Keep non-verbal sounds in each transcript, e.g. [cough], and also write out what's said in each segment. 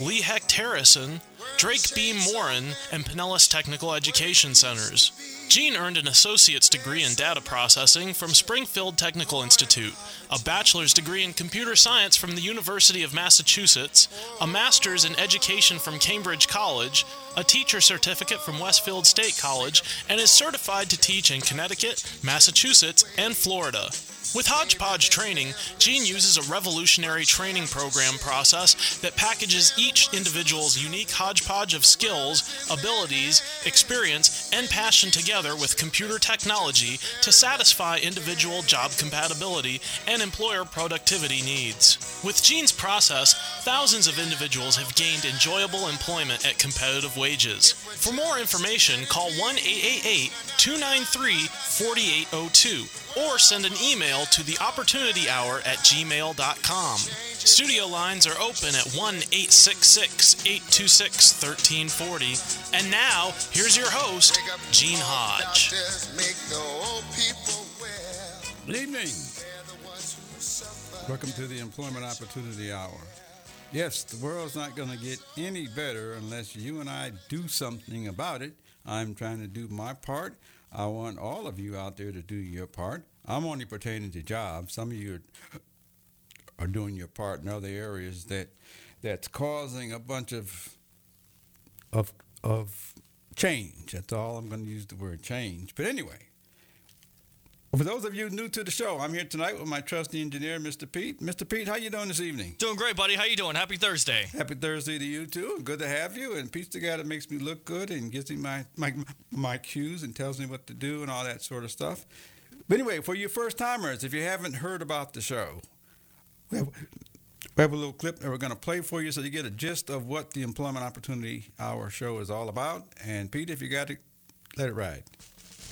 Lee Hecht Harrison, Drake Beam Morin, and Pinellas Technical Education Centers. Gene earned an associate's degree in data processing from Springfield Technical Institute, a bachelor's degree in computer science from the University of Massachusetts, a master's in education from Cambridge College, a teacher certificate from Westfield State College, and is certified to teach in Connecticut, Massachusetts, and Florida. With Hodgepodge Training, Gene uses a revolutionary training program process that packages each individual's unique hodgepodge of skills, abilities, experience, and passion together with computer technology to satisfy individual job compatibility and employer productivity needs. With Gene's process, thousands of individuals have gained enjoyable employment at competitive wages. For more information, call 1 888 293 4802 or send an email to the opportunity hour at gmail.com. Studio lines are open at 1 866 826 1340. And now, here's your host, Gene Hodge. Good evening. Welcome to the Employment Opportunity Hour. Yes, the world's not going to get any better unless you and I do something about it. I'm trying to do my part. I want all of you out there to do your part. I'm only pertaining to jobs. Some of you are, are doing your part in other areas that that's causing a bunch of of of change. That's all I'm going to use the word change. But anyway, for those of you new to the show, I'm here tonight with my trusty engineer, Mr. Pete. Mr. Pete, how you doing this evening? Doing great, buddy. How you doing? Happy Thursday. Happy Thursday to you too. Good to have you. And Pete's the guy that makes me look good and gives me my my my cues and tells me what to do and all that sort of stuff. But anyway, for you first timers, if you haven't heard about the show, we have, we have a little clip that we're going to play for you so you get a gist of what the Employment Opportunity Hour show is all about. And Pete, if you got it, let it ride.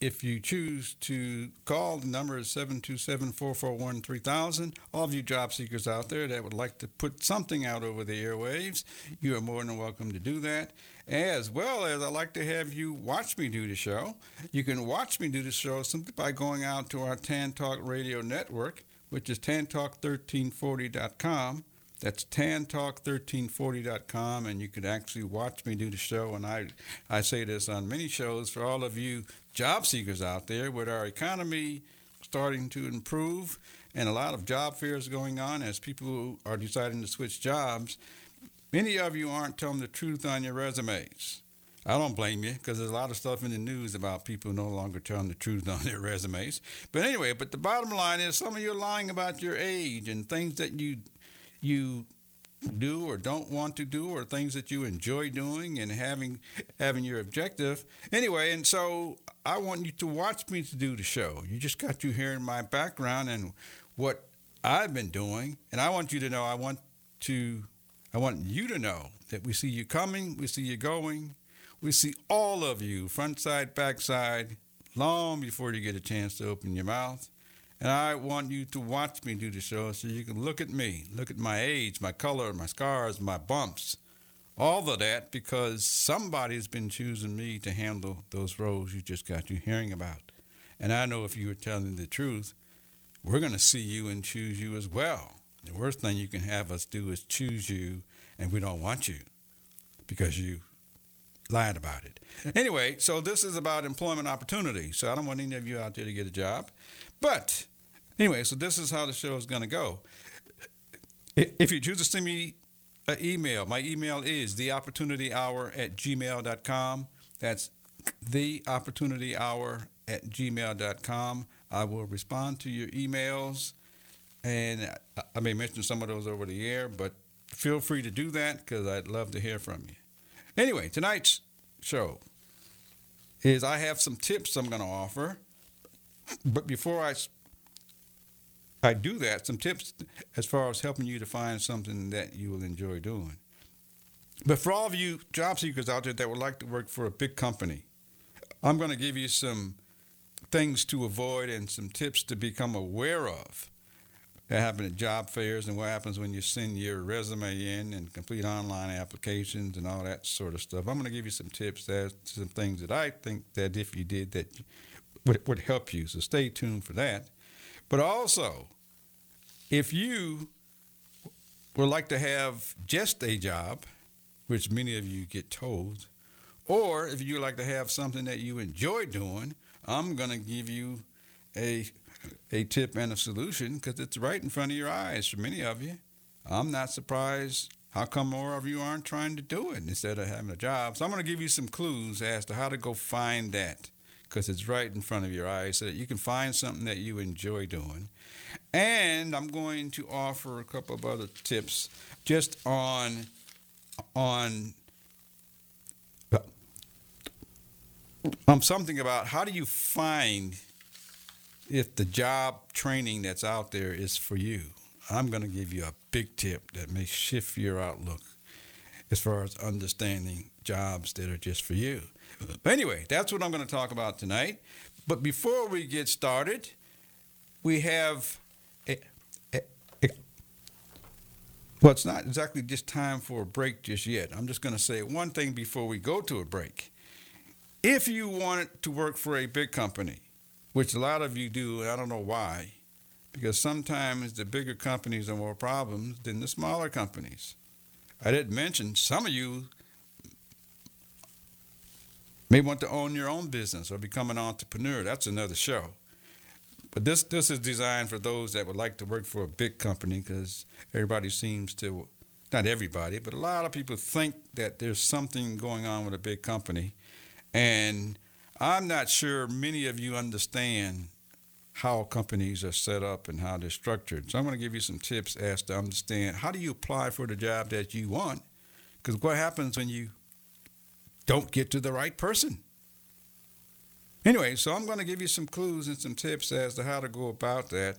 if you choose to call, the number is 727 441 3000. All of you job seekers out there that would like to put something out over the airwaves, you are more than welcome to do that. As well as I'd like to have you watch me do the show. You can watch me do the show simply by going out to our Tan Talk Radio Network, which is tantalk1340.com. That's tantalk1340.com, and you can actually watch me do the show. And I, I say this on many shows for all of you job seekers out there with our economy starting to improve and a lot of job fairs going on as people are deciding to switch jobs. Many of you aren't telling the truth on your resumes. I don't blame you because there's a lot of stuff in the news about people no longer telling the truth on their resumes. But anyway, but the bottom line is some of you are lying about your age and things that you you do or don't want to do or things that you enjoy doing and having having your objective. Anyway, and so I want you to watch me to do the show. You just got you hearing my background and what I've been doing, and I want you to know I want to I want you to know that we see you coming, we see you going, we see all of you, front side, back side, long before you get a chance to open your mouth. And I want you to watch me do the show so you can look at me, look at my age, my color, my scars, my bumps, all of that, because somebody's been choosing me to handle those roles you just got you hearing about. And I know if you were telling the truth, we're going to see you and choose you as well. The worst thing you can have us do is choose you, and we don't want you because you lied about it. Anyway, so this is about employment opportunity. So I don't want any of you out there to get a job. But anyway, so this is how the show is going to go. If you choose to send me an email, my email is theopportunityhour at gmail.com. That's theopportunityhour at gmail.com. I will respond to your emails, and I may mention some of those over the air, but feel free to do that because I'd love to hear from you. Anyway, tonight's show is I have some tips I'm going to offer. But before I I do that, some tips as far as helping you to find something that you will enjoy doing. But for all of you job seekers out there that would like to work for a big company, I'm going to give you some things to avoid and some tips to become aware of that happen at job fairs and what happens when you send your resume in and complete online applications and all that sort of stuff. I'm going to give you some tips as some things that I think that if you did that would, would help you. So stay tuned for that. But also, if you would like to have just a job, which many of you get told, or if you like to have something that you enjoy doing, I'm going to give you a a tip and a solution because it's right in front of your eyes for many of you. I'm not surprised. How come more of you aren't trying to do it instead of having a job? So I'm going to give you some clues as to how to go find that because it's right in front of your eyes so that you can find something that you enjoy doing. And I'm going to offer a couple of other tips just on on um, something about how do you find if the job training that's out there is for you. I'm going to give you a big tip that may shift your outlook as far as understanding jobs that are just for you. But anyway, that's what I'm going to talk about tonight. But before we get started, we have well, it's not exactly just time for a break just yet. I'm just going to say one thing before we go to a break. If you want to work for a big company, which a lot of you do, I don't know why, because sometimes the bigger companies are more problems than the smaller companies. I didn't mention some of you may want to own your own business or become an entrepreneur. That's another show. But this this is designed for those that would like to work for a big company because everybody seems to, not everybody, but a lot of people think that there's something going on with a big company, and I'm not sure many of you understand how companies are set up and how they're structured. So I'm going to give you some tips as to understand how do you apply for the job that you want, because what happens when you don't get to the right person. Anyway, so I'm going to give you some clues and some tips as to how to go about that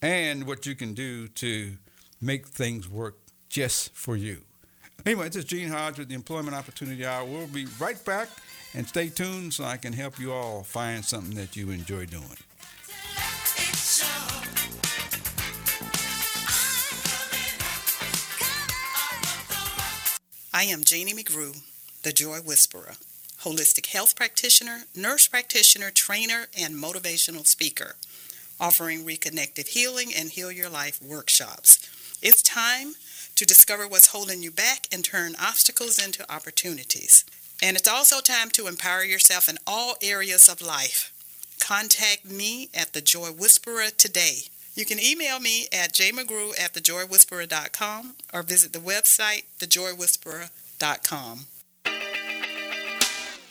and what you can do to make things work just for you. Anyway, this is Gene Hodge with the Employment Opportunity Hour. We'll be right back and stay tuned so I can help you all find something that you enjoy doing. I am Janie McGrew, the Joy Whisperer, holistic health practitioner, nurse practitioner, trainer, and motivational speaker, offering reconnective healing and heal your life workshops. It's time to discover what's holding you back and turn obstacles into opportunities. And it's also time to empower yourself in all areas of life. Contact me at the Joy Whisperer today. You can email me at jmcgrew at thejoywhisperer.com or visit the website thejoywhisperer.com.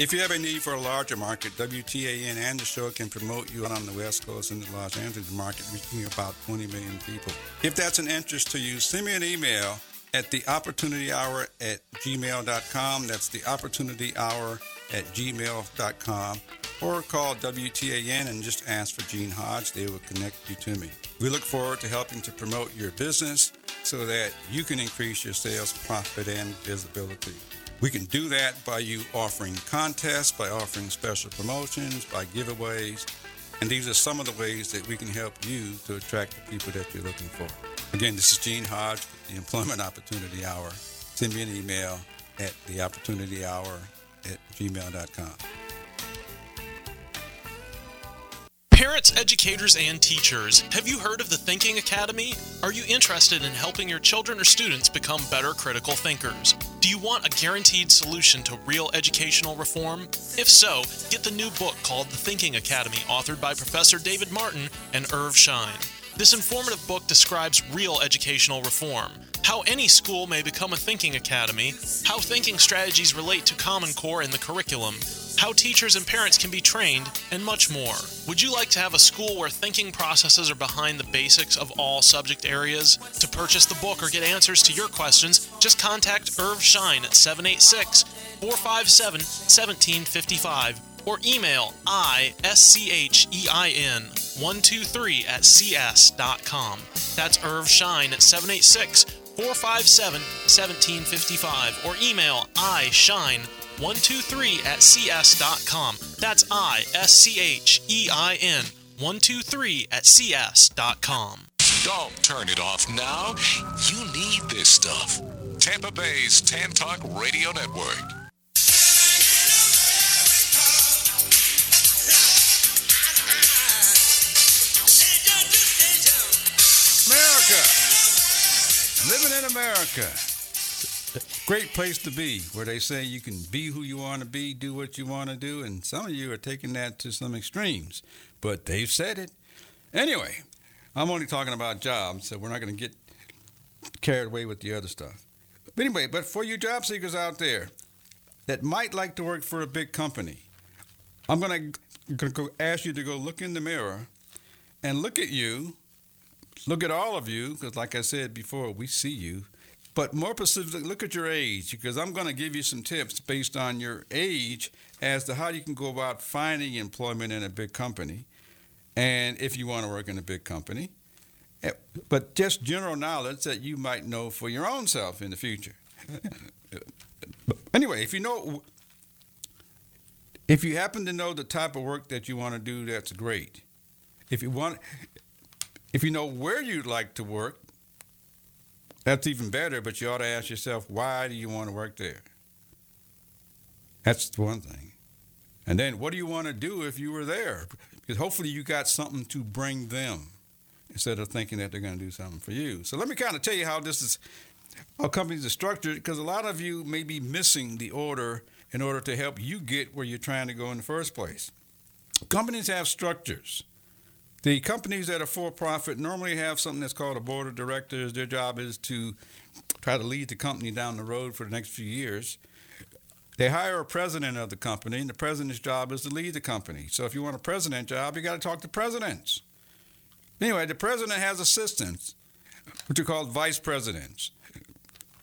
If you have a need for a larger market, WTAN and the show can promote you on the West Coast and the Los Angeles market, reaching about 20 million people. If that's an interest to you, send me an email at the opportunity hour at gmail.com. That's the opportunity hour at gmail.com. Or call WTAN and just ask for Gene Hodge. They will connect you to me. We look forward to helping to promote your business so that you can increase your sales, profit, and visibility. We can do that by you offering contests, by offering special promotions, by giveaways. And these are some of the ways that we can help you to attract the people that you're looking for. Again, this is Gene Hodge with the Employment Opportunity Hour. Send me an email at theopportunityhour at gmail.com. Parents, educators, and teachers, have you heard of the Thinking Academy? Are you interested in helping your children or students become better critical thinkers? Do you want a guaranteed solution to real educational reform? If so, get the new book called The Thinking Academy, authored by Professor David Martin and Irv Schein. This informative book describes real educational reform, how any school may become a thinking academy, how thinking strategies relate to Common Core in the curriculum, how teachers and parents can be trained, and much more. Would you like to have a school where thinking processes are behind the basics of all subject areas? To purchase the book or get answers to your questions, just contact Irv Schein at 786 457 1755 or email ISCHEIN 123 at cs.com. That's Irv Schein at 786 457 1755 or email ischein 123 at cs.com. That's I S C H E I N 123 at cs.com. Don't turn it off now. You need this stuff. Tampa Bay's Tan Talk Radio Network. America! Living in America. Great place to be, where they say you can be who you want to be, do what you want to do, and some of you are taking that to some extremes, but they've said it. Anyway, I'm only talking about jobs, so we're not going to get carried away with the other stuff. But anyway, but for you job seekers out there that might like to work for a big company, I'm going to ask you to go look in the mirror and look at you, look at all of you, because like I said before, we see you. But more specifically, look at your age, because I'm going to give you some tips based on your age as to how you can go about finding employment in a big company, and if you want to work in a big company. Eh, But just general knowledge that you might know for your own self in the future. [laughs] anyway, if you know, if you happen to know the type of work that you want to do, that's great. If you want, if you know where you'd like to work, that's even better, but you ought to ask yourself, why do you want to work there? That's one thing. And then what do you want to do if you were there? Because hopefully you got something to bring them instead of thinking that they're going to do something for you. So let me kind of tell you how this is, how companies are structured, because a lot of you may be missing the order in order to help you get where you're trying to go in the first place. Companies have structures. The companies that are for profit normally have something that's called a board of directors. Their job is to try to lead the company down the road for the next few years. they hire a president of the company, and the president's job is to lead the company. So if you want a president job, you got to talk to presidents. Anyway, the president has assistants, which are called vice presidents.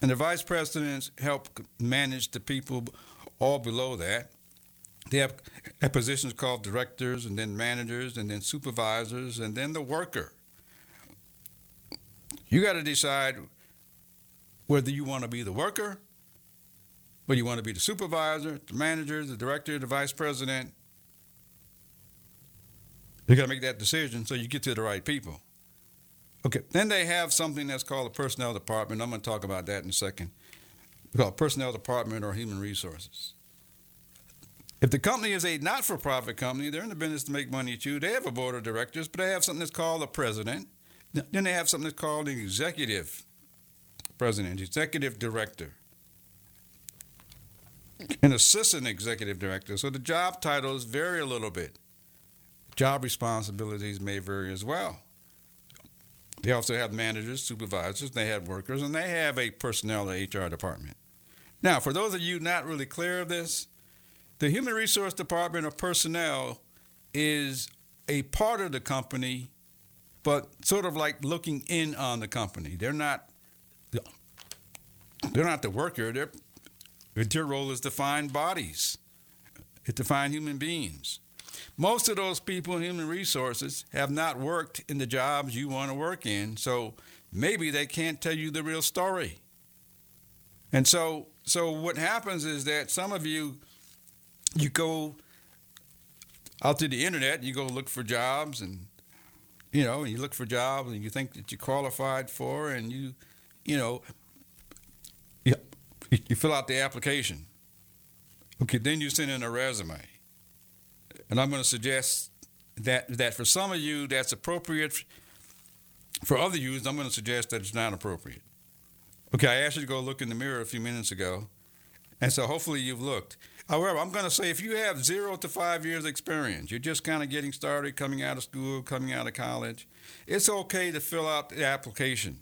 And the vice presidents help manage the people all below that. They have, positions called directors, and then managers, and then supervisors, and then the worker. You got to decide whether you want to be the worker, whether you want to be the supervisor, the manager, the director, the vice president. You got to make that decision so you get to the right people. Okay, then they have something that's called a personnel department. I'm going to talk about that in a second. It's called personnel department or human resources. If the company is a not for profit company, they're in the business to make money too. They have a board of directors, but they have something that's called a president. Then they have something that's called an executive president, executive director, an assistant executive director. So the job titles vary a little bit. Job responsibilities may vary as well. They also have managers, supervisors, they have workers, and they have a personnel or HR department. Now, for those of you not really clear of this, the Human Resource Department or personnel is a part of the company, but sort of like looking in on the company. They're not they're not the worker. They're, their role is to find bodies, to find human beings. Most of those people in human resources have not worked in the jobs you want to work in, so maybe they can't tell you the real story. And so, so what happens is that some of you you go out to the internet, you go look for jobs, and you know, you look for jobs, and you think that you're qualified for, and you, you know, you, you fill out the application. Okay, then you send in a resume, and I'm going to suggest that that for some of you that's appropriate. For other you, I'm going to suggest that it's not appropriate. Okay, I asked you to go look in the mirror a few minutes ago, and so hopefully you've looked. However, I'm going to say if you have zero to five years experience, you're just kind of getting started, coming out of school, coming out of college, it's okay to fill out the application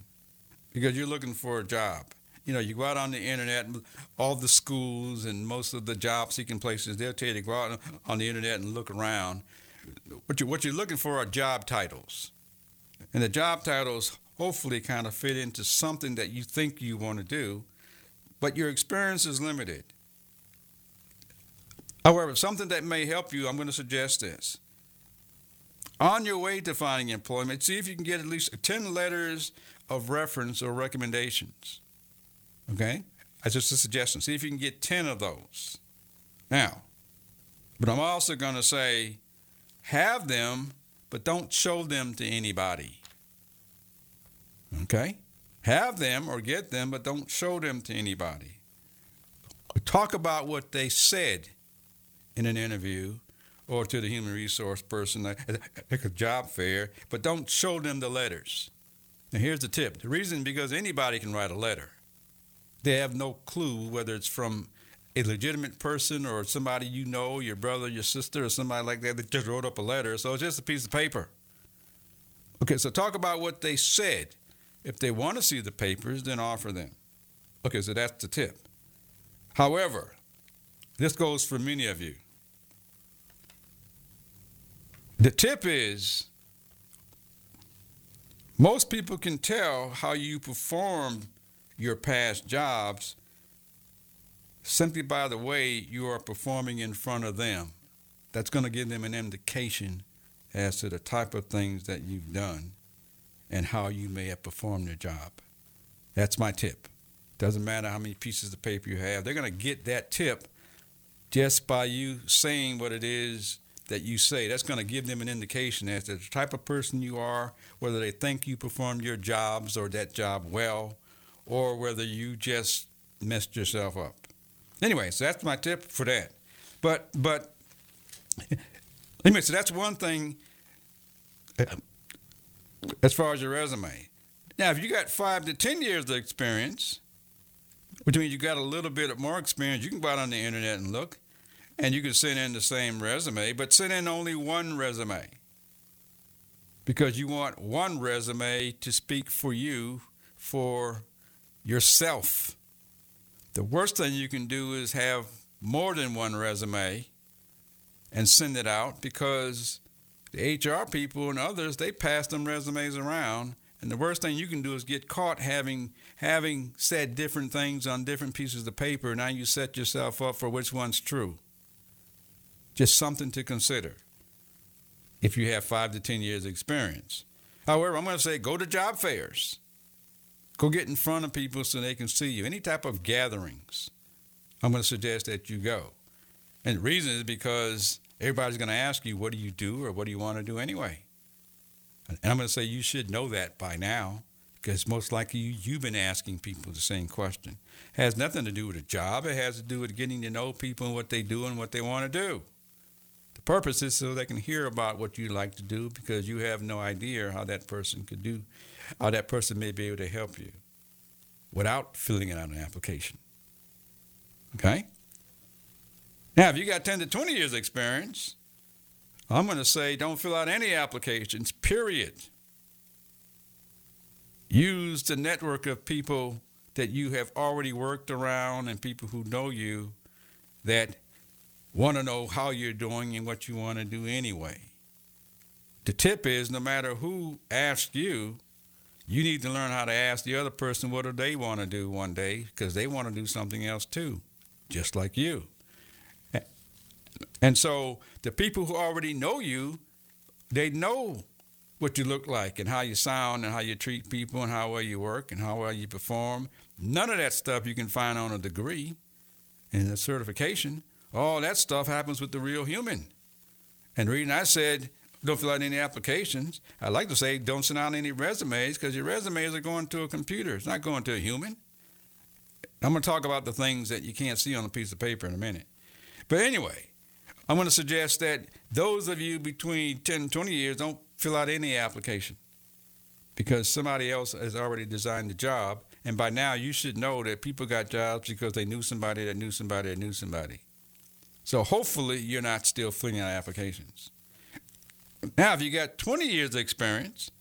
because you're looking for a job. You know, you go out on the internet, all the schools and most of the job seeking places, they'll tell you to go out on the internet and look around. What you're, what you're looking for are job titles. And the job titles hopefully kind of fit into something that you think you want to do, but your experience is limited. However, something that may help you, I'm going to suggest this. On your way to finding employment, see if you can get at least 10 letters of reference or recommendations. Okay? That's just a suggestion. See if you can get 10 of those. Now, but I'm also going to say have them, but don't show them to anybody. Okay? Have them or get them, but don't show them to anybody. Talk about what they said in an interview or to the human resource person at a job fair, but don't show them the letters. Now, here's the tip the reason because anybody can write a letter. They have no clue whether it's from a legitimate person or somebody you know, your brother, your sister, or somebody like that that just wrote up a letter. So it's just a piece of paper. Okay, so talk about what they said. If they want to see the papers, then offer them. Okay, so that's the tip. However, this goes for many of you. The tip is most people can tell how you performed your past jobs simply by the way you are performing in front of them. That's going to give them an indication as to the type of things that you've done and how you may have performed your job. That's my tip. Doesn't matter how many pieces of paper you have, they're going to get that tip just by you saying what it is that you say. That's going to give them an indication as to the type of person you are, whether they think you performed your jobs or that job well, or whether you just messed yourself up. Anyway, so that's my tip for that. But but [laughs] anyway, so that's one thing uh, as far as your resume. Now, if you got five to ten years of experience, which means you got a little bit more experience, you can go out on the internet and look and you can send in the same resume, but send in only one resume because you want one resume to speak for you, for yourself. The worst thing you can do is have more than one resume and send it out because the HR people and others they pass them resumes around and the worst thing you can do is get caught having having said different things on different pieces of paper. Now you set yourself up for which one's true. Just something to consider if you have five to ten years experience. However, I'm going to say go to job fairs. Go get in front of people so they can see you. Any type of gatherings, I'm going to suggest that you go. And the reason is because everybody's going to ask you, what do you do or what do you want to do anyway? And I'm going to say you should know that by now because most likely you, you've been asking people the same question. It has nothing to do with a job. It has to do with getting to know people and what they do and what they want to do. The purpose is so they can hear about what you like to do because you have no idea how that person could do, how that person may be able to help you without filling out an application. Okay? Now, if you got 10 to 20 years experience, I'm going to say don't fill out any applications, period. Use the network of people that you have already worked around and people who know you that want to know how you're doing and what you want to do anyway. The tip is no matter who asks you, you need to learn how to ask the other person what do they want to do one day because they want to do something else too, just like you. And so the people who already know you, they know what you look like and how you sound and how you treat people and how well you work and how well you perform. None of that stuff you can find on a degree and a certification. All that stuff happens with the real human. And the reason I said don't fill out any applications, I like to say don't send out any resumes because your resumes are going to a computer. It's not going to a human. I'm going to talk about the things that you can't see on a piece of paper in a minute. But anyway, I'm going to suggest that those of you between 10 and 20 years don't fill out any application because somebody else has already designed the job. And by now, you should know that people got jobs because they knew somebody that knew somebody that knew somebody. So hopefully, you're not still filling out applications. Now, if you got 20 years of experience,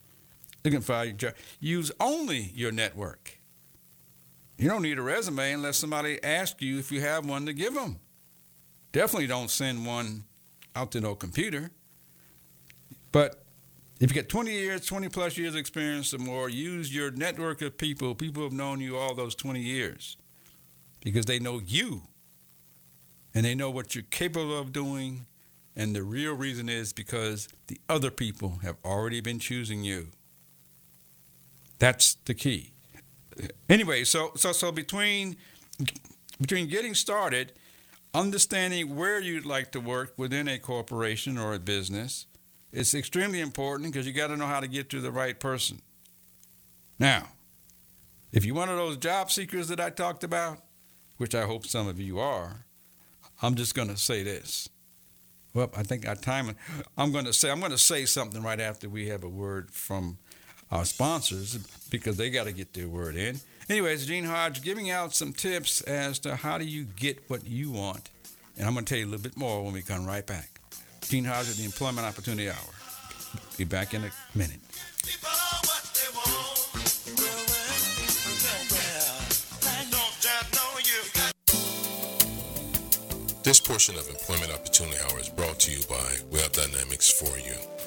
you can file your job. Use only your network. You don't need a resume unless somebody asks you if you have one to give them. Definitely don't send one out to no computer. But if you got 20 years, 20 plus years experience or more, use your network of people, people have known you all those 20 years, because they know you and they know what you're capable of doing. And the real reason is because the other people have already been choosing you. That's the key. Anyway, so so so between between getting started understanding where you'd like to work within a corporation or a business it's extremely important because you got to know how to get to the right person. Now, if you're one of those job seekers that I talked about, which I hope some of you are, I'm just going to say this. Well, I think our time. I'm going to say I'm going to say something right after we have a word from our sponsors because they got to get their word in. Anyways, Gene Hodge giving out some tips as to how do you get what you want. And I'm going to tell you a little bit more when we come right back. Gene Hodge at the Employment Opportunity Hour. Be back in a minute. This portion of Employment Opportunity Hour is brought to you by Web Dynamics for You.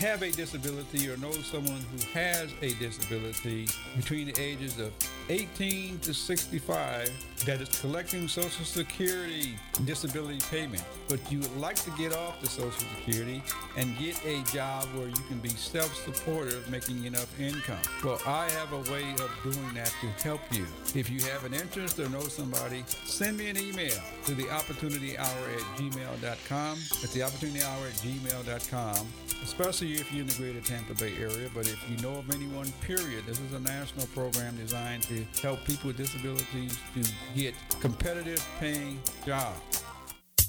have a disability or know someone who has a disability between the ages of 18 to 65 that is collecting Social Security disability payment, but you would like to get off the Social Security and get a job where you can be self-supportive, making enough income. Well, I have a way of doing that to help you. If you have an interest or know somebody, send me an email to the opportunity hour at gmail.com. At the opportunity hour at gmail.com especially if you're in the greater Tampa Bay area. But if you know of anyone, period, this is a national program designed to help people with disabilities to get competitive paying jobs.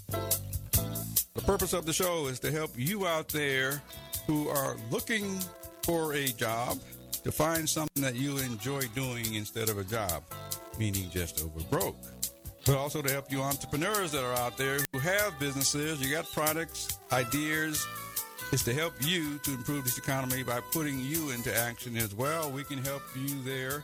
The purpose of the show is to help you out there who are looking for a job to find something that you enjoy doing instead of a job, meaning just over broke. But also to help you entrepreneurs that are out there who have businesses, you got products, ideas, is to help you to improve this economy by putting you into action as well. We can help you there.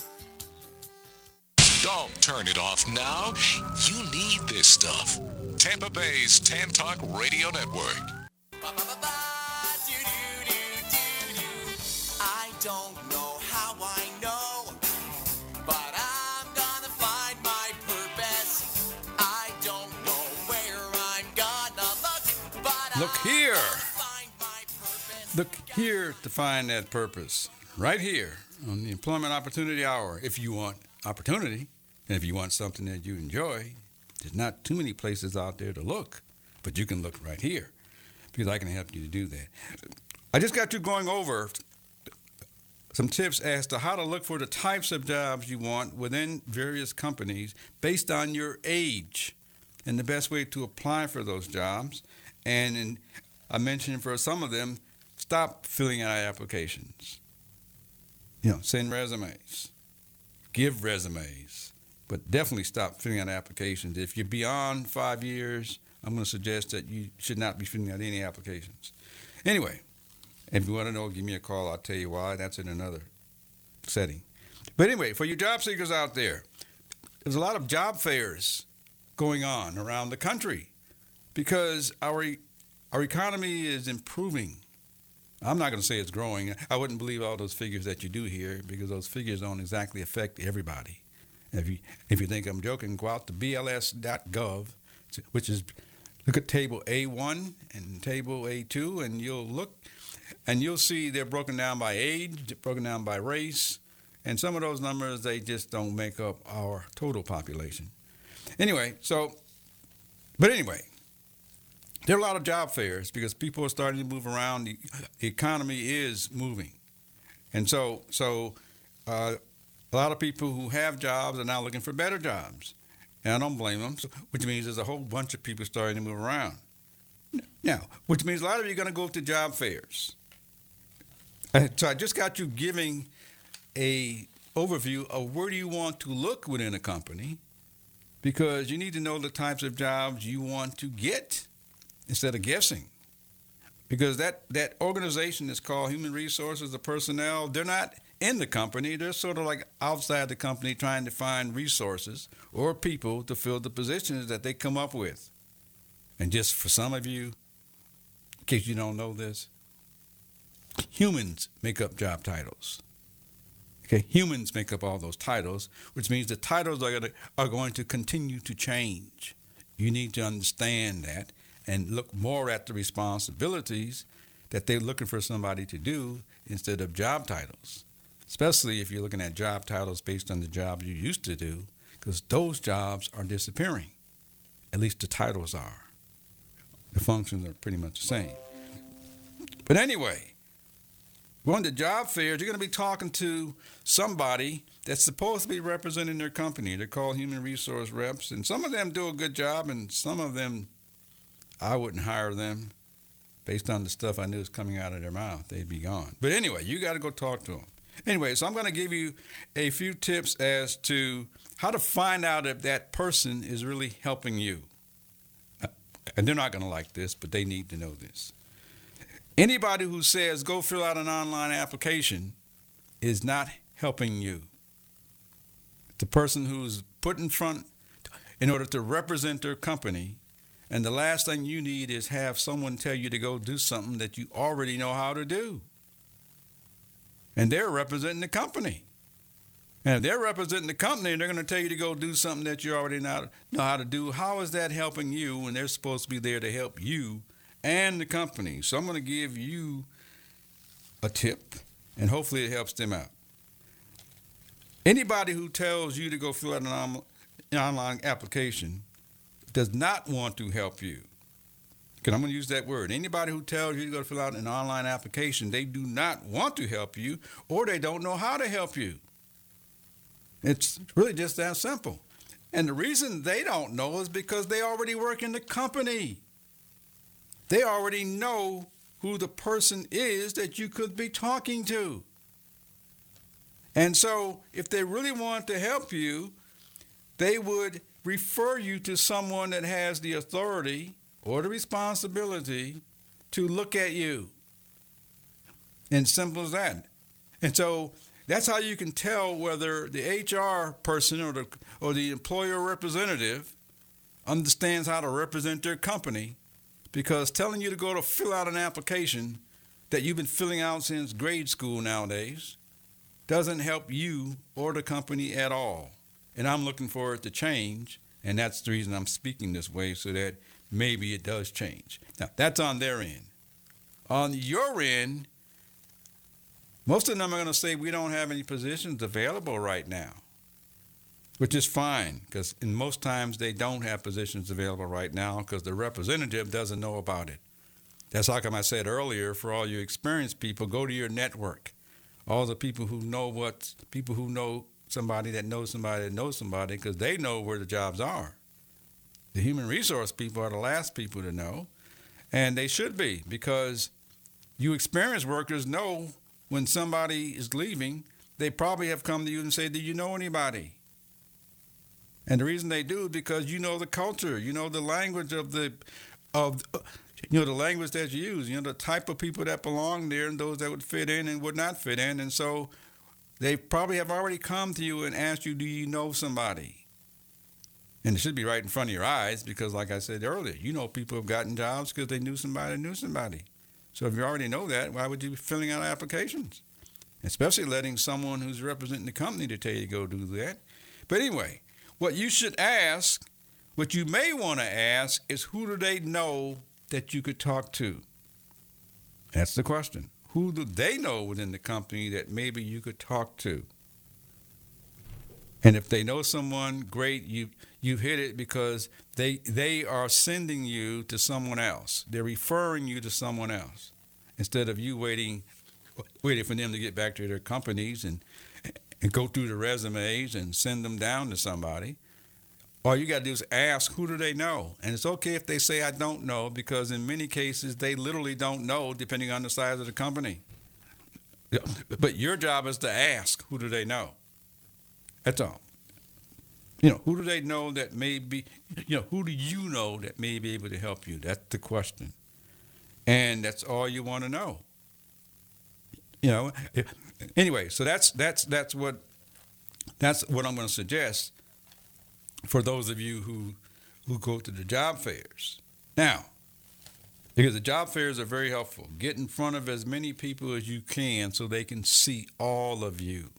Don't turn it off now. You need this stuff. Tampa Bay's Tan Talk Radio Network. I don't know how I know, but I'm gonna find my purpose. I don't know where I'm gonna look, but Look I'm here. gonna find my purpose. Look here to find that purpose. Right here on the Employment Opportunity Hour. If you want opportunity and if you want something that you enjoy, there's not too many places out there to look, but you can look right here because I can help you to do that. I just got you going over some tips as to how to look for the types of jobs you want within various companies based on your age and the best way to apply for those jobs. And in, I mentioned for some of them, stop filling out applications. You know, send resumes, give resumes, but definitely stop filling out applications. If you're beyond five years, I'm going to suggest that you should not be filling out any applications. Anyway, if you want to know, give me a call. I'll tell you why. That's in another setting. But anyway, for you job seekers out there, there's a lot of job fairs going on around the country because our our economy is improving. I'm not going to say it's growing. I wouldn't believe all those figures that you do here because those figures don't exactly affect everybody. If you if you think I'm joking, go out to bls.gov, which is look at table A1 and table A2, and you'll look and you'll see they're broken down by age, broken down by race, and some of those numbers they just don't make up our total population. Anyway, so but anyway, there are a lot of job fairs because people are starting to move around. The, economy is moving, and so so uh, a lot of people who have jobs are now looking for better jobs, and I don't blame them. Which means there's a whole bunch of people starting to move around. Now, which means a lot of you are going to go to job fairs. Uh, so I just got you giving a overview of where do you want to look within a company because you need to know the types of jobs you want to get instead of guessing. Because that, that organization is called human resources, the personnel, they're not in the company. They're sort of like outside the company trying to find resources or people to fill the positions that they come up with. And just for some of you, in case you don't know this, humans make up job titles. Okay, humans make up all those titles, which means the titles are, gonna, are going to continue to change. You need to understand that and look more at the responsibilities that they're looking for somebody to do instead of job titles, especially if you're looking at job titles based on the job you used to do, because those jobs are disappearing. At least the titles are. The functions are pretty much the same. But anyway, going to job fairs, you're going to be talking to somebody that's supposed to be representing their company. They're called human resource reps, and some of them do a good job, and some of them I wouldn't hire them based on the stuff I knew was coming out of their mouth. They'd be gone. But anyway, you got to go talk to them. Anyway, so I'm going to give you a few tips as to how to find out if that person is really helping you. Uh, and they're not going to like this, but they need to know this. Anybody who says go fill out an online application is not helping you. The person who's put in front, in order to represent their company. And the last thing you need is have someone tell you to go do something that you already know how to do. And they're representing the company. And if they're representing the company and they're going to tell you to go do something that you already know, how to do, how is that helping you when they're supposed to be there to help you and the company? So I'm going to give you a tip, and hopefully it helps them out. Anybody who tells you to go fill out an online application does not want to help you. Because I'm going to use that word. Anybody who tells you you're going to fill out an online application, they do not want to help you or they don't know how to help you. It's really just that simple. And the reason they don't know is because they already work in the company. They already know who the person is that you could be talking to. And so, if they really want to help you, they would refer you to someone that has the authority or the responsibility to look at you. And simple as that. And so, that's how you can tell whether the HR person or the or the employer representative understands how to represent their company because telling you to go to fill out an application that you've been filling out since grade school nowadays doesn't help you or the company at all. And I'm looking for it to change, and that's the reason I'm speaking this way so that maybe it does change. Now, that's on their end. On your end, most of them are going to say we don't have any positions available right now, which is fine because in most times they don't have positions available right now because the representative doesn't know about it. That's how come I said earlier. For all you experienced people, go to your network. All the people who know what people who know somebody that knows somebody that knows somebody because they know where the jobs are. The human resource people are the last people to know, and they should be because you experienced workers know when somebody is leaving, they probably have come to you and say, Do you know anybody? And the reason they do is because you know the culture, you know the language of the of you know the language that you use, you know the type of people that belong there and those that would fit in and would not fit in. And so they probably have already come to you and asked you, Do you know somebody? And it should be right in front of your eyes because, like I said earlier, you know people have gotten jobs because they knew somebody knew somebody. So if you already know that, why would you be filling out applications? Especially letting someone who's representing the company to tell you to go do that. But anyway, what you should ask, what you may want to ask, is who do they know that you could talk to? That's the question. Who do they know within the company that maybe you could talk to? And if they know someone, great, you you hit it because they they are sending you to someone else. They're referring you to someone else instead of you waiting waiting for them to get back to their companies and and go through the resumes and send them down to somebody. All you got to do is ask who do they know, and it's okay if they say I don't know because in many cases they literally don't know depending on the size of the company. But your job is to ask who do they know. That's all. You know, who do they know that may be, you know, who do you know that may be able to help you? That's the question. And that's all you want to know. You know, anyway, so that's that's that's what that's what I'm going to suggest for those of you who who go to the job fairs. Now, because the job fairs are very helpful. Get in front of as many people as you can so they can see all of you.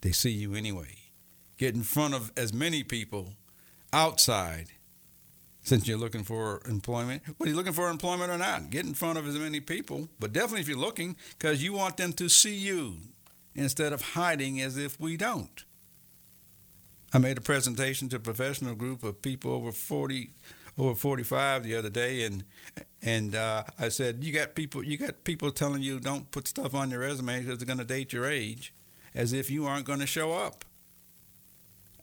They see you anyway. Get in front of as many people outside since you're looking for employment. Whether you're looking for employment or not, get in front of as many people. But definitely if you're looking, because you want them to see you instead of hiding as if we don't. I made a presentation to a professional group of people over 40, over 45 the other day, and and uh, I said, you got people, you got people telling you don't put stuff on your resume because they're going to date your age, as if you aren't going to show up.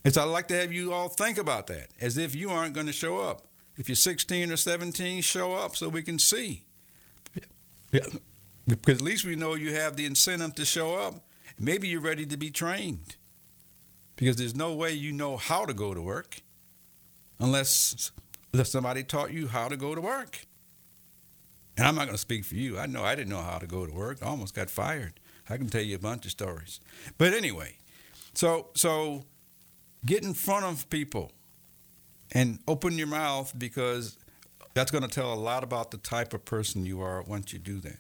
And so I'd like to have you all think about that, as if you aren't going to show up. If you're 16 or 17, show up so we can see. Yeah. Because at least we know you have the incentive to show up. Maybe you're ready to be trained. Because there's no way you know how to go to work unless, unless somebody taught you how to go to work. And I'm not going to speak for you. I know I didn't know how to go to work. I almost got fired. I can tell you a bunch of stories. But anyway, so so get in front of people and open your mouth because that's going to tell a lot about the type of person you are once you do that.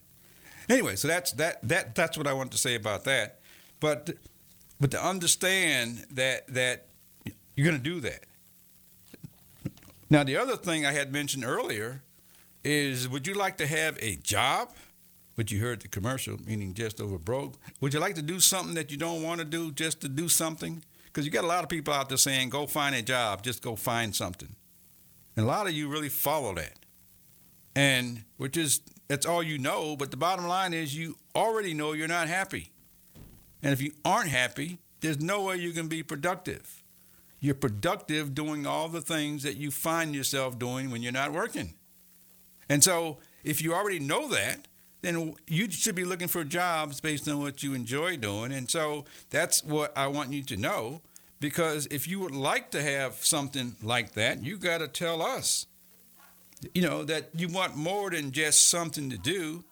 Anyway, so that's that that that's what I want to say about that. But but to understand that that you're going to do that. Now the other thing I had mentioned earlier is would you like to have a job? But you heard the commercial, meaning just over broke. Would you like to do something that you don't want to do just to do something? Because you got a lot of people out there saying, go find a job, just go find something. And a lot of you really follow that. And which is, that's all you know. But the bottom line is, you already know you're not happy. And if you aren't happy, there's no way you can be productive. You're productive doing all the things that you find yourself doing when you're not working. And so, if you already know that, then you should be looking for jobs based on what you enjoy doing. And so that's what I want you to know because if you would like to have something like that, you got to tell us. You know, that you want more than just something to do.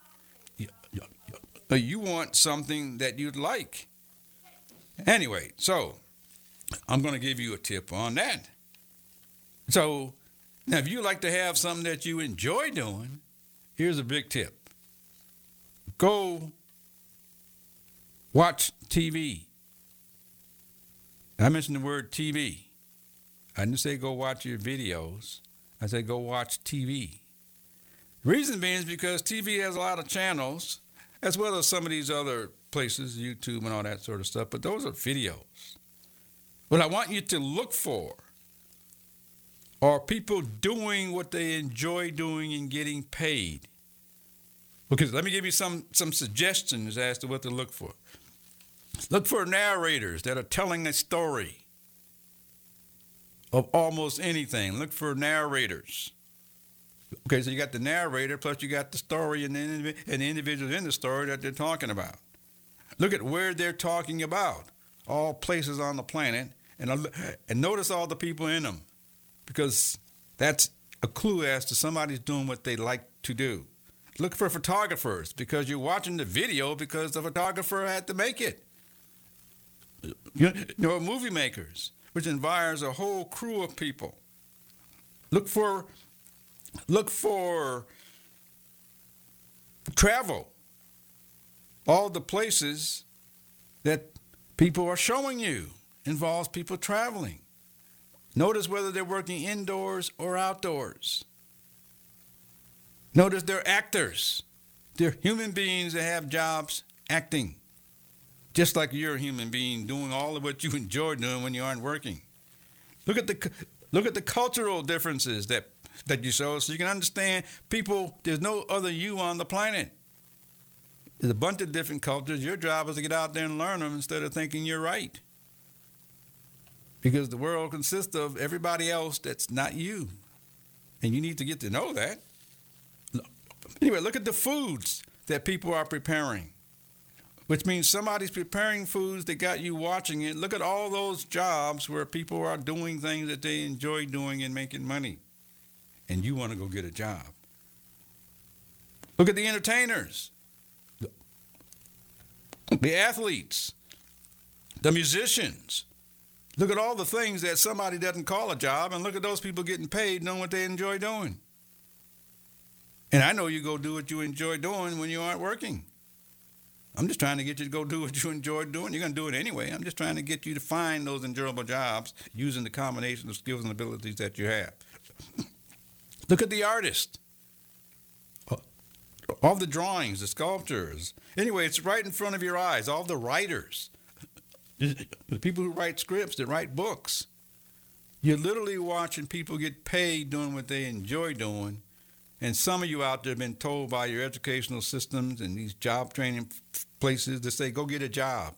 You want something that you'd like. Anyway, so I'm going to give you a tip on that. So, now if you like to have something that you enjoy doing, here's a big tip go watch TV. I mentioned the word TV. I didn't say go watch your videos. I said go watch TV. The reason being is because TV has a lot of channels, as well as some of these other places, YouTube and all that sort of stuff, but those are videos. What I want you to look for are people doing what they enjoy doing and getting paid. Because let me give you some some suggestions as to what to look for. Look for narrators that are telling a story of almost anything. Look for narrators. Okay, so you got the narrator, plus you got the story and the, and the individuals in the story that they're talking about. Look at where they're talking about, all places on the planet, and, and notice all the people in them, because that's a clue as to somebody's doing what they like to do. Look for photographers because you're watching the video because the photographer had to make it. You know, movie makers, which inspires a whole crew of people. Look for look for travel. All the places that people are showing you involves people traveling. Notice whether they're working indoors or outdoors. Notice they're actors. They're human beings that have jobs acting. Just like you're a human being doing all of what you [laughs] enjoy doing when you aren't working. Look at the look at the cultural differences that that you show so you can understand people there's no other you on the planet. There's a bunch of different cultures. Your job is to get out there and learn them instead of thinking you're right. Because the world consists of everybody else that's not you. And you need to get to know that. [laughs] Anyway, look at the foods that people are preparing, which means somebody's preparing foods that got you watching it. Look at all those jobs where people are doing things that they enjoy doing and making money, and you want to go get a job. Look at the entertainers, the athletes, the musicians. Look at all the things that somebody doesn't call a job, and look at those people getting paid knowing what they enjoy doing. And I know you go do what you enjoy doing when you aren't working. I'm just trying to get you to go do what you enjoy doing. You're going to do it anyway. I'm just trying to get you to find those enjoyable jobs using the combination of skills and abilities that you have. [laughs] Look at the artist. All the drawings, the sculptures. Anyway, it's right in front of your eyes. All the writers, [laughs] the people who write scripts, that write books. You're literally watching people get paid doing what they enjoy doing and some of you out there have been told by your educational systems and these job training places to say, go get a job,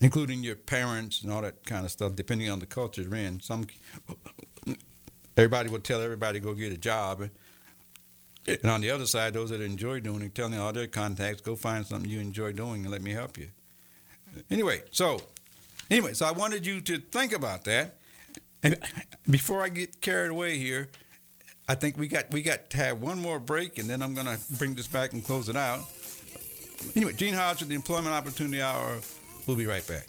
including your parents and all that kind of stuff, depending on the culture you're in. Some, everybody will tell everybody go get a job. And on the other side, those that enjoy doing it, telling all their contacts, go find something you enjoy doing and let me help you. Anyway, so anyway, so I wanted you to think about that. And before I get carried away here, I think we got we got to have one more break, and then I'm going to bring this back and close it out. Anyway, Gene Hodge with the Employment Opportunity Hour. We'll be right back.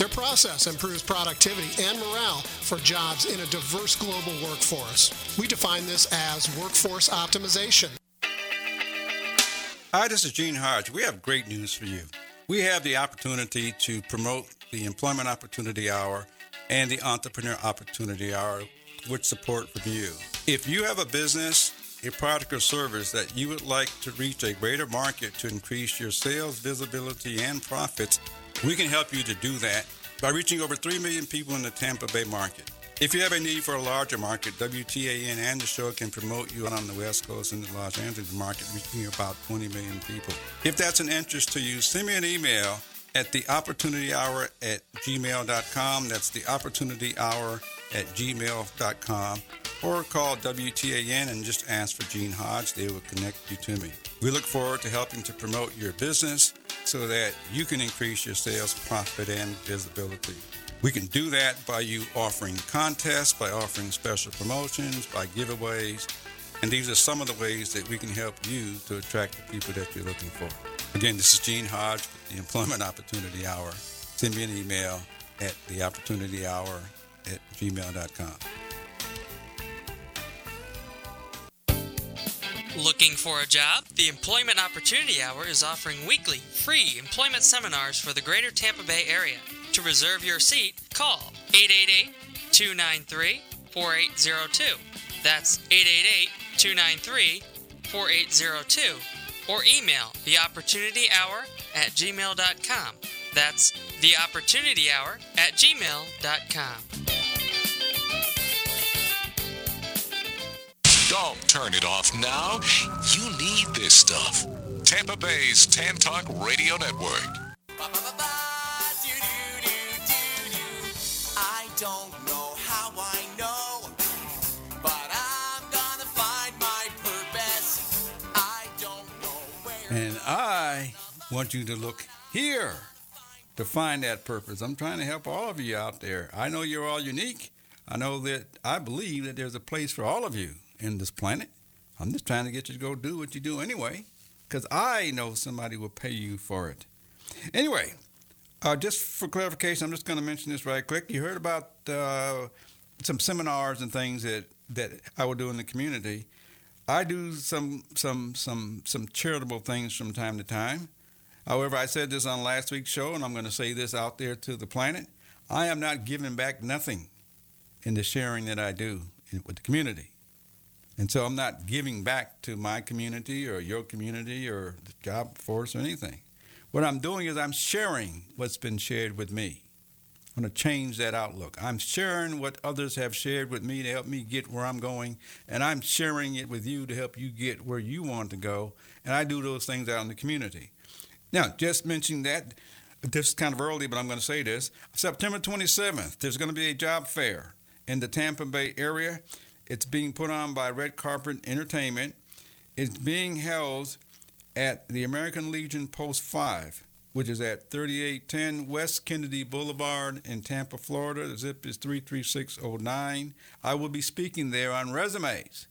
Their process improves productivity and morale for jobs in a diverse global workforce. We define this as workforce optimization. Hi, this is Gene Hodge. We have great news for you. We have the opportunity to promote the Employment Opportunity Hour and the Entrepreneur Opportunity Hour with support from you. If you have a business, a product or service that you would like to reach a greater market to increase your sales, visibility, and profits, we can help you to do that by reaching over 3 million people in the Tampa Bay market. If you have a need for a larger market, WTAN and the show can promote you on the West Coast and the Los Angeles market, reaching about 20 million people. If that's an interest to you, send me an email at the opportunity hour at gmail.com. That's the opportunity hour at gmail.com. Or call WTAN and just ask for Gene Hodge. They will connect you to me. We look forward to helping to promote your business so that you can increase your sales, profit, and visibility. We can do that by you offering contests, by offering special promotions, by giveaways. And these are some of the ways that we can help you to attract the people that you're looking for. Again, this is Gene Hodge, with the Employment Opportunity Hour. Send me an email at theopportunityhour at gmail.com. Looking for a job? The Employment Opportunity Hour is offering weekly free employment seminars for the greater Tampa Bay area. To reserve your seat, call 888 293 4802. That's 888 293 4802. Or email the Opportunity Hour at gmail.com. That's the Opportunity Hour at gmail.com. Don't turn it off now. You need this stuff. Tampa Bay's Tan Talk Radio Network. I don't know how I know, but I'm gonna find my purpose. I don't know where. And I want you to look here to find that purpose. I'm trying to help all of you out there. I know you're all unique. I know that I believe that there's a place for all of you in this planet. I'm just trying to get you to go do what you do anyway, because I know somebody will pay you for it. Anyway, uh, just for clarification, I'm just going to mention this right quick. You heard about uh, some seminars and things that, that I will do in the community. I do some some some some charitable things from time to time. However, I said this on last week's show, and I'm going to say this out there to the planet. I am not giving back nothing in the sharing that I do with the community. And so I'm not giving back to my community or your community or the job force or anything. What I'm doing is I'm sharing what's been shared with me. I'm going to change that outlook. I'm sharing what others have shared with me to help me get where I'm going, and I'm sharing it with you to help you get where you want to go. And I do those things out in the community. Now, just mentioning that, this is kind of early, but I'm going to say this. September 27th, there's going to be a job fair in the Tampa Bay area. It's being put on by Red Carpet Entertainment. It's being held at the American Legion Post 5, which is at 3810 West Kennedy Boulevard in Tampa, Florida. The zip is 33609. I will be speaking there on resumes.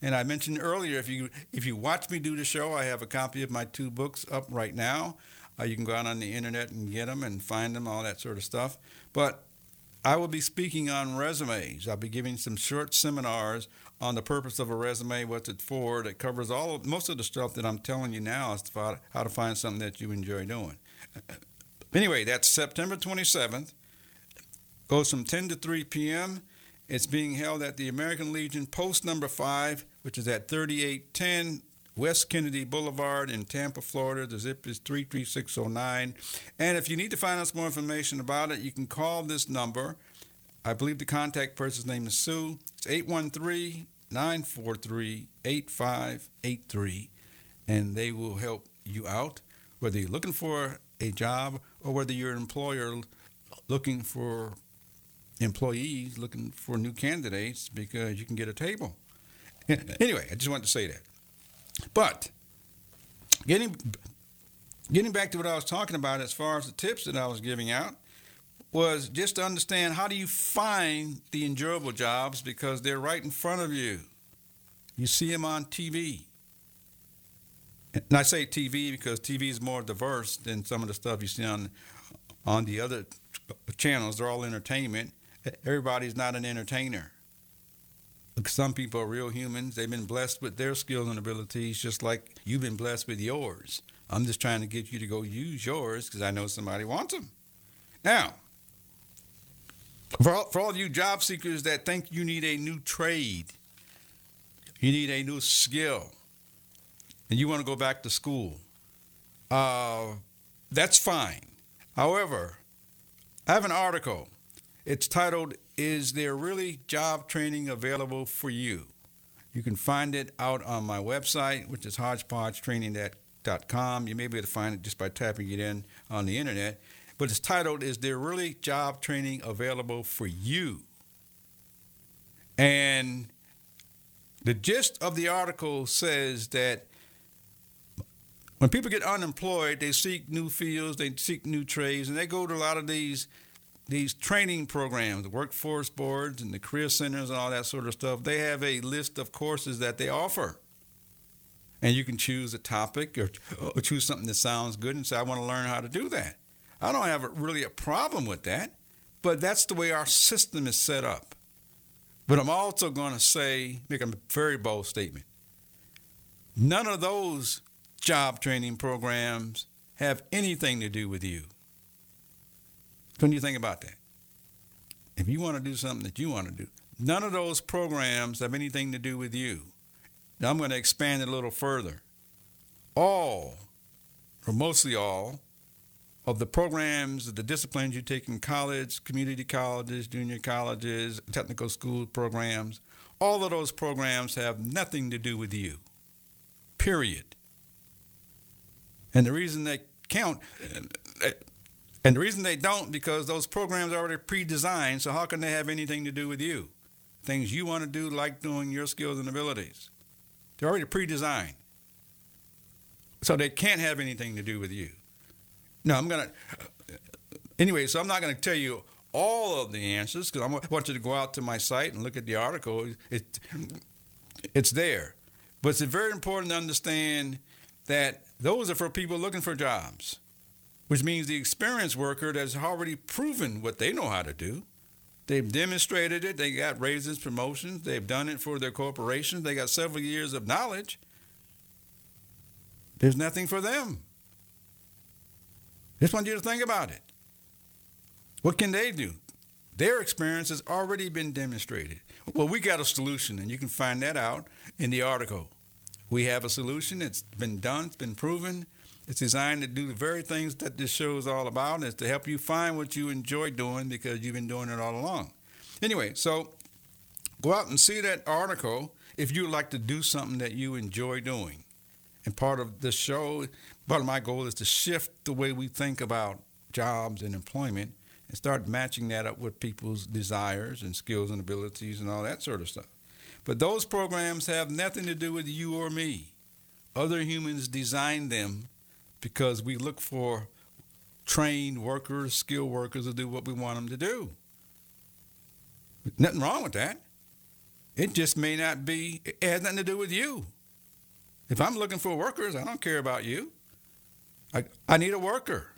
And I mentioned earlier, if you if you watch me do the show, I have a copy of my two books up right now. Uh, you can go out on the internet and get them and find them, all that sort of stuff. But I will be speaking on resumes. I'll be giving some short seminars on the purpose of a resume, what's it for, that covers all of, most of the stuff that I'm telling you now is about how to find something that you enjoy doing. [clears throat] Anyway, that's September 27th. Goes from 10 to 3 p.m. It's being held at the American Legion Post Number 5, which is at 3810 West Kennedy Boulevard in Tampa, Florida. The zip is 33609. And if you need to find out more information about it, you can call this number. I believe the contact person's name is Sue. It's 813 943 8583. And they will help you out, whether you're looking for a job or whether you're an employer looking for employees, looking for new candidates because you can get a table. [laughs] Anyway, I just wanted to say that. But getting getting back to what I was talking about as far as the tips that I was giving out was just to understand how do you find the enjoyable jobs because they're right in front of you. You see them on TV. And I say TV because TV is more diverse than some of the stuff you see on on the other channels. They're all entertainment. Everybody's not an entertainer. Some people are real humans. They've been blessed with their skills and abilities, just like you've been blessed with yours. I'm just trying to get you to go use yours because I know somebody wants them. Now, for all, for all you job seekers that think you need a new trade, you need a new skill, and you want to go back to school, uh, that's fine. However, I have an article. It's titled, Is There Really Job Training Available for You? You can find it out on my website, which is hodgepodgetraining.com. You may be able to find it just by tapping it in on the internet. But it's titled, Is There Really Job Training Available for You? And the gist of the article says that when people get unemployed, they seek new fields, they seek new trades, and they go to a lot of these these training programs, the workforce boards and the career centers and all that sort of stuff. They have a list of courses that they offer. And you can choose a topic or, or choose something that sounds good and say, I want to learn how to do that. I don't have a, really a problem with that, but that's the way our system is set up. But I'm also going to say, make a very bold statement. None of those job training programs have anything to do with you. Do you think about that? If you want to do something that you want to do, none of those programs have anything to do with you. Now I'm going to expand it a little further. All, or mostly all, of the programs, the disciplines you take in college, community colleges, junior colleges, technical school programs, all of those programs have nothing to do with you. Period. And the reason they count, and the reason they don't, because those programs are already pre-designed. So how can they have anything to do with you? Things you want to do, like doing your skills and abilities. They're already pre-designed. So they can't have anything to do with you. No, I'm gonna. Anyway, so I'm not to tell you all of the answers because I want you to go out to my site and look at the article. It, it's there, but it's very important to understand that those are for people looking for jobs, which means the experienced worker that's already proven what they know how to do. They've demonstrated it. They got raises, promotions. They've done it for their corporations. They got several years of knowledge. There's nothing for them. Just want you to think about it. What can they do? Their experience has already been demonstrated. Well, we got a solution, and you can find that out in the article. We have a solution. It's been done. It's been proven. It's designed to do the very things that this show is all about, and it's to help you find what you enjoy doing because you've been doing it all along. Anyway, so go out and see that article if you would like to do something that you enjoy doing. And part of the show, part of my goal is to shift the way we think about jobs and employment and start matching that up with people's desires and skills and abilities and all that sort of stuff. But those programs have nothing to do with you or me. Other humans design them because we look for trained workers, skilled workers to do what we want them to do. Nothing wrong with that. It just may not be, it has nothing to do with you. If I'm looking for workers, I don't care about you. I, I need a worker.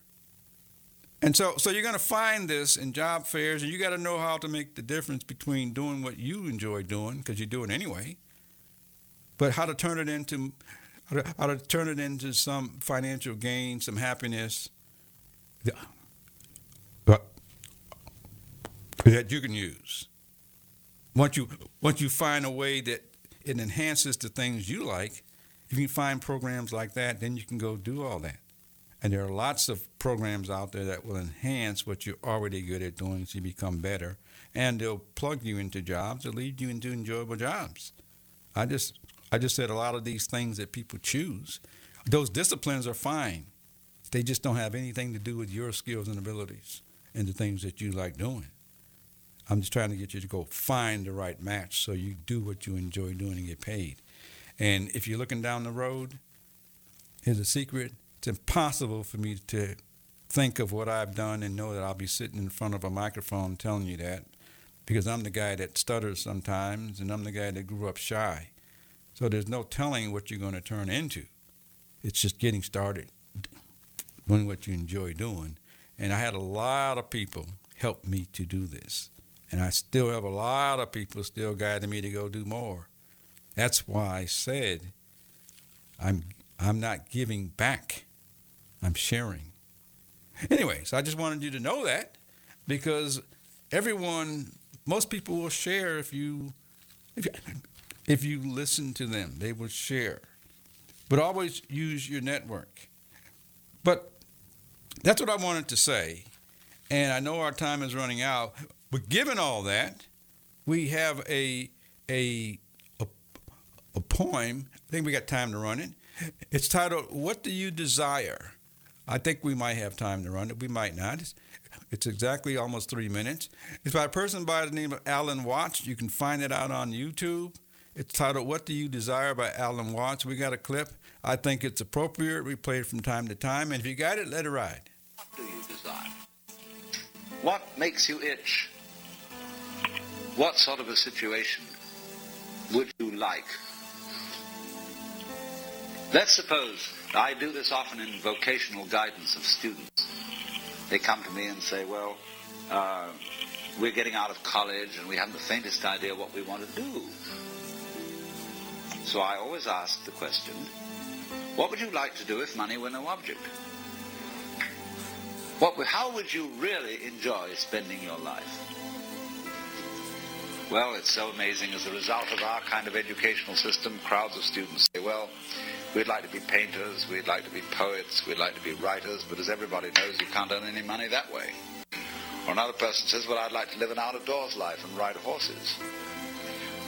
And so, so you're going to find this in job fairs, and you got to know how to make the difference between doing what you enjoy doing, because you do it anyway, but how to turn it into how to, how to turn it into some financial gain, some happiness that you can use. Once you once you find a way that it enhances the things you like, if you find programs like that, then you can go do all that. And there are lots of programs out there that will enhance what you're already good at doing so you become better. And they'll plug you into jobs or lead you into enjoyable jobs. I just I just said a lot of these things that people choose. Those disciplines are fine. They just don't have anything to do with your skills and abilities and the things that you like doing. I'm just trying to get you to go find the right match so you do what you enjoy doing and get paid. And if you're looking down the road, here's a secret. It's impossible for me to think of what I've done and know that I'll be sitting in front of a microphone telling you that because I'm the guy that stutters sometimes and I'm the guy that grew up shy. So there's no telling what you're going to turn into. It's just getting started, doing what you enjoy doing. And I had a lot of people help me to do this. And I still have a lot of people still guiding me to go do more. That's why I said I'm I'm not giving back. I'm sharing. Anyways, I just wanted you to know that because everyone most people will share if you if you, if you listen to them, they will share. But always use your network. But that's what I wanted to say. And I know our time is running out. But given all that, we have a a a, a poem. I think we got time to run it. It's titled "What Do You Desire." I think we might have time to run it. We might not. It's, it's exactly almost three minutes. It's by a person by the name of Alan Watts. You can find it out on YouTube. It's titled "What Do You Desire" by Alan Watts. We got a clip. I think it's appropriate. We play it from time to time. And if you got it, let it ride. What do you desire? What makes you itch? What sort of a situation would you like? Let's suppose I do this often in vocational guidance of students. They come to me and say, well, uh, we're getting out of college and we haven't the faintest idea what we want to do. So I always ask the question, what would you like to do if money were no object? What, how would you really enjoy spending your life? Well, it's so amazing. As a result of our kind of educational system, crowds of students say, well, we'd like to be painters, we'd like to be poets, we'd like to be writers, but as everybody knows, you can't earn any money that way. Or another person says, well, I'd like to live an out-of-doors life and ride horses.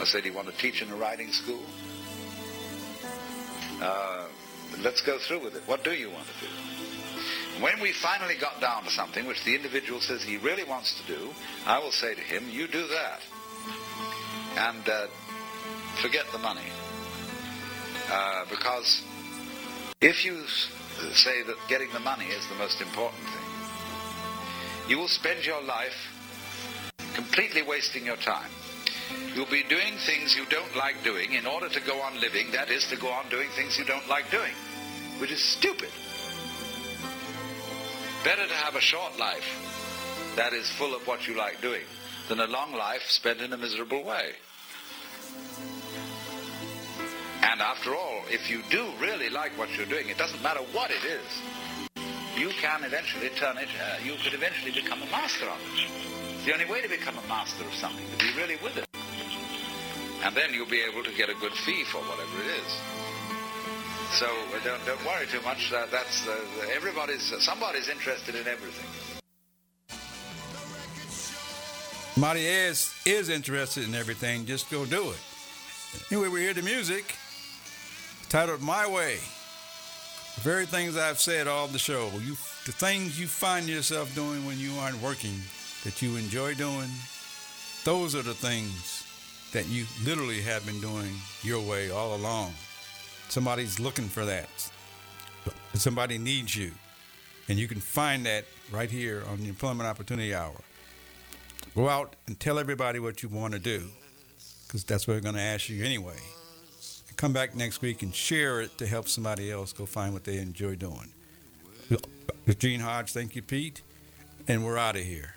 I say, do you want to teach in a riding school? Uh, let's go through with it. What do you want to do? When we finally got down to something which the individual says he really wants to do, I will say to him, you do that. And uh, forget the money. Uh, because if you say that getting the money is the most important thing, you will spend your life completely wasting your time. You'll be doing things you don't like doing in order to go on living, that is, to go on doing things you don't like doing, which is stupid. Better to have a short life that is full of what you like doing than a long life spent in a miserable way. And after all, if you do really like what you're doing, it doesn't matter what it is, you can eventually turn it, uh, you could eventually become a master of it. It's the only way to become a master of something, to be really with it. And then you'll be able to get a good fee for whatever it is. So uh, don't, don't worry too much. Uh, that's uh, everybody's. somebody's interested in everything. Is is interested in everything. Just go do it. Anyway, we hear the music titled "My Way." The very things I've said all the show. You, the things you find yourself doing when you aren't working, that you enjoy doing. Those are the things that you literally have been doing your way all along. Somebody's looking for that. Somebody needs you. And you can find that right here on the Employment Opportunity Hour. Go out and tell everybody what you want to do, because that's what we're going to ask you anyway. Come back next week and share it to help somebody else go find what they enjoy doing. Gene Hodge, thank you, Pete. And we're out of here.